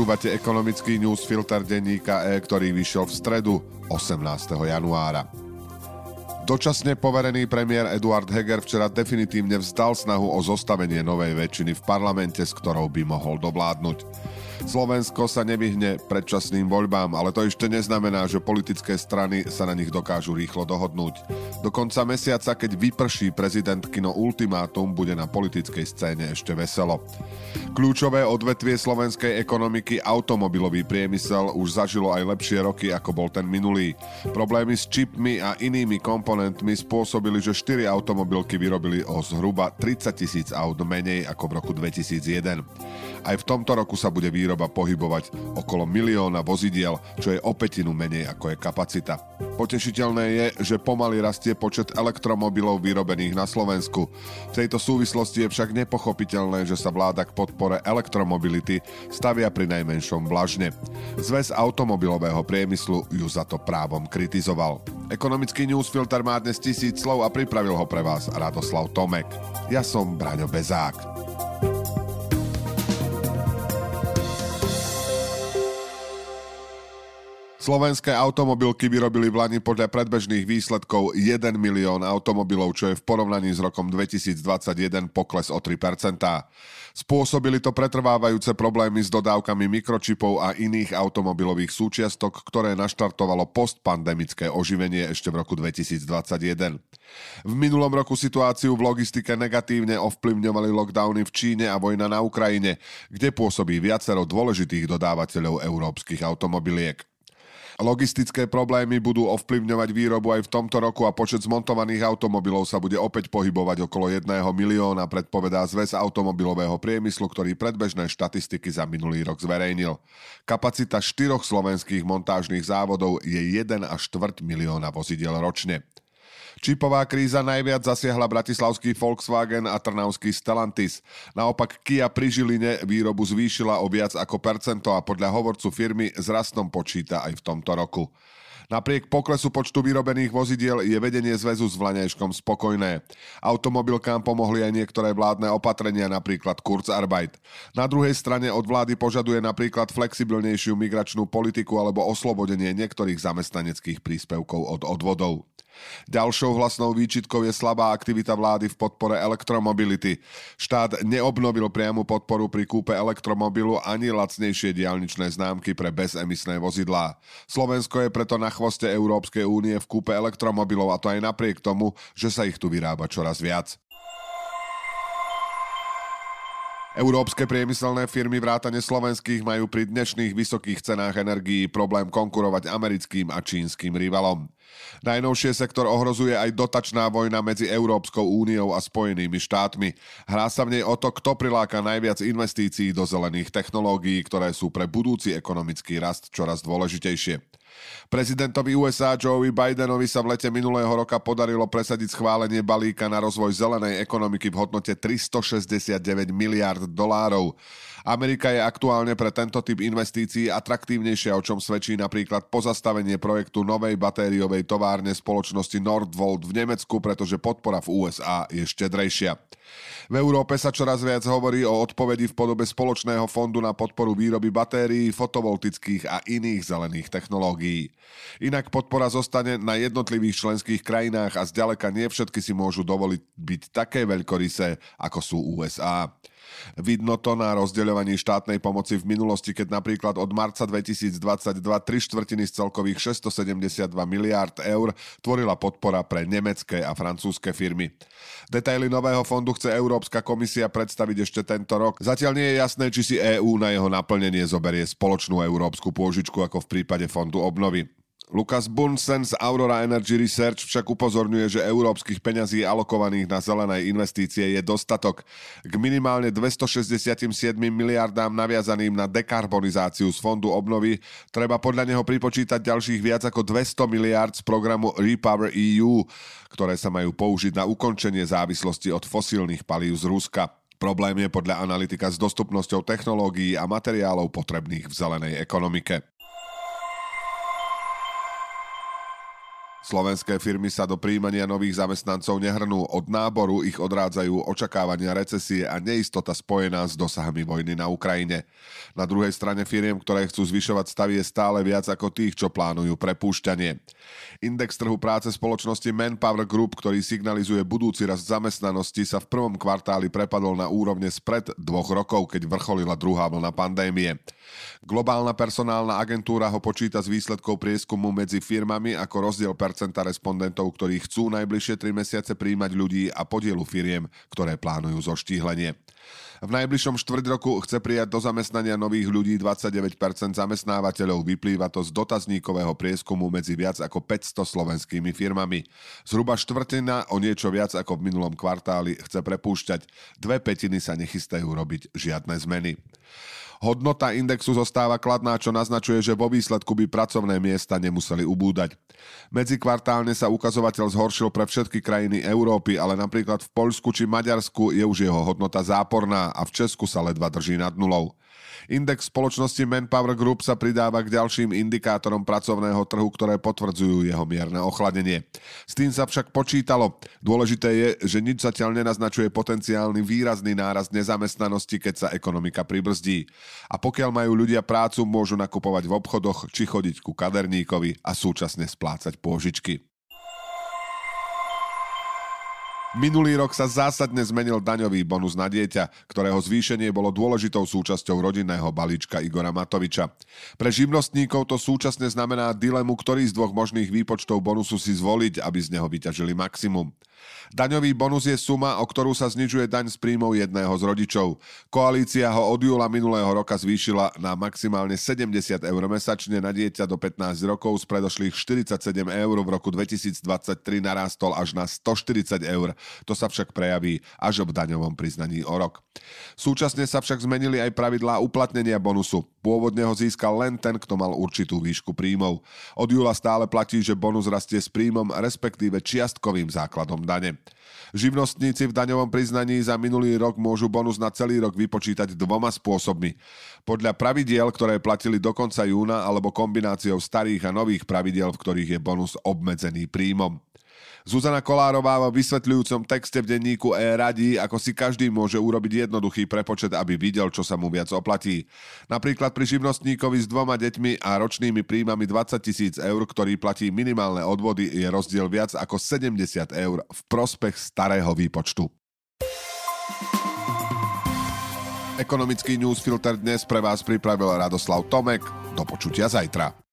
Počúvate ekonomický newsfilter denníka E, ktorý vyšiel v stredu 18. januára. Dočasne poverený premiér Eduard Heger včera definitívne vzdal snahu o zostavenie novej väčšiny v parlamente, s ktorou by mohol dovládnuť. Slovensko sa nevyhne predčasným voľbám, ale to ešte neznamená, že politické strany sa na nich dokážu rýchlo dohodnúť. Do konca mesiaca, keď vyprší prezidentkino ultimátum, bude na politickej scéne ešte veselo. Kľúčové odvetvie slovenskej ekonomiky, automobilový priemysel, už zažilo aj lepšie roky, ako bol ten minulý. Problémy s čipmi a inými komponentmi spôsobili, že 4 automobilky vyrobili o zhruba 30 tisíc aut menej ako v roku 2001. Aj v tomto roku sa bude výroba pohybovať okolo milióna vozidiel, čo je o petinu menej ako je kapacita. Potešiteľné je, že pomaly rastie počet elektromobilov vyrobených na Slovensku. V tejto súvislosti je však nepochopiteľné, že sa vláda k podpore elektromobility stavia pri najmenšom vlažne. Zväz automobilového priemyslu ju za to právom kritizoval. Ekonomický newsfilter má dnes tisíc slov a pripravil ho pre vás Radoslav Tomek. Ja som Braňo Bezák. Slovenské automobilky vyrobili v Lani podľa predbežných výsledkov 1 milión automobilov, čo je v porovnaní s rokom 2021 pokles o 3%. Spôsobili to pretrvávajúce problémy s dodávkami mikročipov a iných automobilových súčiastok, ktoré naštartovalo postpandemické oživenie ešte v roku 2021. V minulom roku situáciu v logistike negatívne ovplyvňovali lockdowny v Číne a vojna na Ukrajine, kde pôsobí viacero dôležitých dodávateľov európskych automobiliek. Logistické problémy budú ovplyvňovať výrobu aj v tomto roku a počet zmontovaných automobilov sa bude opäť pohybovať okolo 1 milióna, predpovedá zväz automobilového priemyslu, ktorý predbežné štatistiky za minulý rok zverejnil. Kapacita štyroch slovenských montážnych závodov je 1 až 4 milióna vozidel ročne. Čipová kríza najviac zasiahla bratislavský Volkswagen a trnavský Stellantis. Naopak Kia pri Žiline výrobu zvýšila o viac ako percento a podľa hovorcu firmy s rastom počíta aj v tomto roku. Napriek poklesu počtu vyrobených vozidiel je vedenie zväzu s Vlaňajškom spokojné. Automobilkám pomohli aj niektoré vládne opatrenia, napríklad Kurzarbeit. Na druhej strane od vlády požaduje napríklad flexibilnejšiu migračnú politiku alebo oslobodenie niektorých zamestnaneckých príspevkov od odvodov. Ďalšou hlasnou výčitkou je slabá aktivita vlády v podpore elektromobility. Štát neobnovil priamu podporu pri kúpe elektromobilu ani lacnejšie diálničné známky pre bezemisné vozidlá. Slovensko je preto na chvoste Európskej únie v kúpe elektromobilov a to aj napriek tomu, že sa ich tu vyrába čoraz viac. Európske priemyselné firmy vrátane slovenských majú pri dnešných vysokých cenách energií problém konkurovať americkým a čínskym rivalom. Najnovšie sektor ohrozuje aj dotačná vojna medzi Európskou úniou a Spojenými štátmi. Hrá sa v nej o to, kto priláka najviac investícií do zelených technológií, ktoré sú pre budúci ekonomický rast čoraz dôležitejšie. Prezidentovi USA Joe Bidenovi sa v lete minulého roka podarilo presadiť schválenie balíka na rozvoj zelenej ekonomiky v hodnote 369 miliard dolárov. Amerika je aktuálne pre tento typ investícií atraktívnejšia, o čom svedčí napríklad pozastavenie projektu novej batériovej továrne spoločnosti Nordvolt v Nemecku, pretože podpora v USA je štedrejšia. V Európe sa čoraz viac hovorí o odpovedi v podobe spoločného fondu na podporu výroby batérií, fotovoltických a iných zelených technológií. Inak podpora zostane na jednotlivých členských krajinách a zďaleka nie všetky si môžu dovoliť byť také veľkorysé, ako sú USA. Vidno to na rozdeľovaní štátnej pomoci v minulosti, keď napríklad od marca 2022 tri štvrtiny z celkových 672 miliárd eur tvorila podpora pre nemecké a francúzske firmy. Detaily nového fondu chce Európska komisia predstaviť ešte tento rok. Zatiaľ nie je jasné, či si EÚ na jeho naplnenie zoberie spoločnú európsku pôžičku ako v prípade fondu obnovy. Lukas Bunsen z Aurora Energy Research však upozorňuje, že európskych peňazí alokovaných na zelené investície je dostatok. K minimálne 267 miliardám naviazaným na dekarbonizáciu z fondu obnovy treba podľa neho pripočítať ďalších viac ako 200 miliard z programu Repower EU, ktoré sa majú použiť na ukončenie závislosti od fosílnych palív z Ruska. Problém je podľa analytika s dostupnosťou technológií a materiálov potrebných v zelenej ekonomike. Slovenské firmy sa do príjmania nových zamestnancov nehrnú. Od náboru ich odrádzajú očakávania recesie a neistota spojená s dosahmi vojny na Ukrajine. Na druhej strane firiem, ktoré chcú zvyšovať stavy, je stále viac ako tých, čo plánujú prepúšťanie. Index trhu práce spoločnosti Manpower Group, ktorý signalizuje budúci rast zamestnanosti, sa v prvom kvartáli prepadol na úrovne spred dvoch rokov, keď vrcholila druhá vlna pandémie. Globálna personálna agentúra ho počíta z výsledkov prieskumu medzi firmami ako rozdiel percenta respondentov, ktorí chcú najbližšie 3 mesiace príjmať ľudí a podielu firiem, ktoré plánujú zoštíhlenie. V najbližšom štvrť roku chce prijať do zamestnania nových ľudí 29% zamestnávateľov. Vyplýva to z dotazníkového prieskumu medzi viac ako 500 slovenskými firmami. Zhruba štvrtina o niečo viac ako v minulom kvartáli chce prepúšťať. Dve petiny sa nechystajú robiť žiadne zmeny. Hodnota indexu zostáva kladná, čo naznačuje, že vo výsledku by pracovné miesta nemuseli ubúdať. Medzikvartálne sa ukazovateľ zhoršil pre všetky krajiny Európy, ale napríklad v Poľsku či Maďarsku je už jeho hodnota záporná a v Česku sa ledva drží nad nulou. Index spoločnosti Manpower Group sa pridáva k ďalším indikátorom pracovného trhu, ktoré potvrdzujú jeho mierne ochladenie. S tým sa však počítalo. Dôležité je, že nič zatiaľ nenaznačuje potenciálny výrazný náraz nezamestnanosti, keď sa ekonomika pribrzdí. A pokiaľ majú ľudia prácu, môžu nakupovať v obchodoch či chodiť ku kaderníkovi a súčasne splácať pôžičky. Minulý rok sa zásadne zmenil daňový bonus na dieťa, ktorého zvýšenie bolo dôležitou súčasťou rodinného balíčka Igora Matoviča. Pre živnostníkov to súčasne znamená dilemu, ktorý z dvoch možných výpočtov bonusu si zvoliť, aby z neho vyťažili maximum. Daňový bonus je suma, o ktorú sa znižuje daň z príjmov jedného z rodičov. Koalícia ho od júla minulého roka zvýšila na maximálne 70 eur mesačne na dieťa do 15 rokov z predošlých 47 eur v roku 2023 narástol až na 140 eur. To sa však prejaví až v daňovom priznaní o rok. Súčasne sa však zmenili aj pravidlá uplatnenia bonusu. Pôvodne ho získal len ten, kto mal určitú výšku príjmov. Od júla stále platí, že bonus rastie s príjmom, respektíve čiastkovým základom dane. Živnostníci v daňovom priznaní za minulý rok môžu bonus na celý rok vypočítať dvoma spôsobmi. Podľa pravidiel, ktoré platili do konca júna, alebo kombináciou starých a nových pravidiel, v ktorých je bonus obmedzený príjmom. Zuzana Kolárová vo vysvetľujúcom texte v denníku E radí, ako si každý môže urobiť jednoduchý prepočet, aby videl, čo sa mu viac oplatí. Napríklad pri živnostníkovi s dvoma deťmi a ročnými príjmami 20 tisíc eur, ktorý platí minimálne odvody, je rozdiel viac ako 70 eur v prospech starého výpočtu. Ekonomický newsfilter dnes pre vás pripravil Radoslav Tomek. Do počutia zajtra.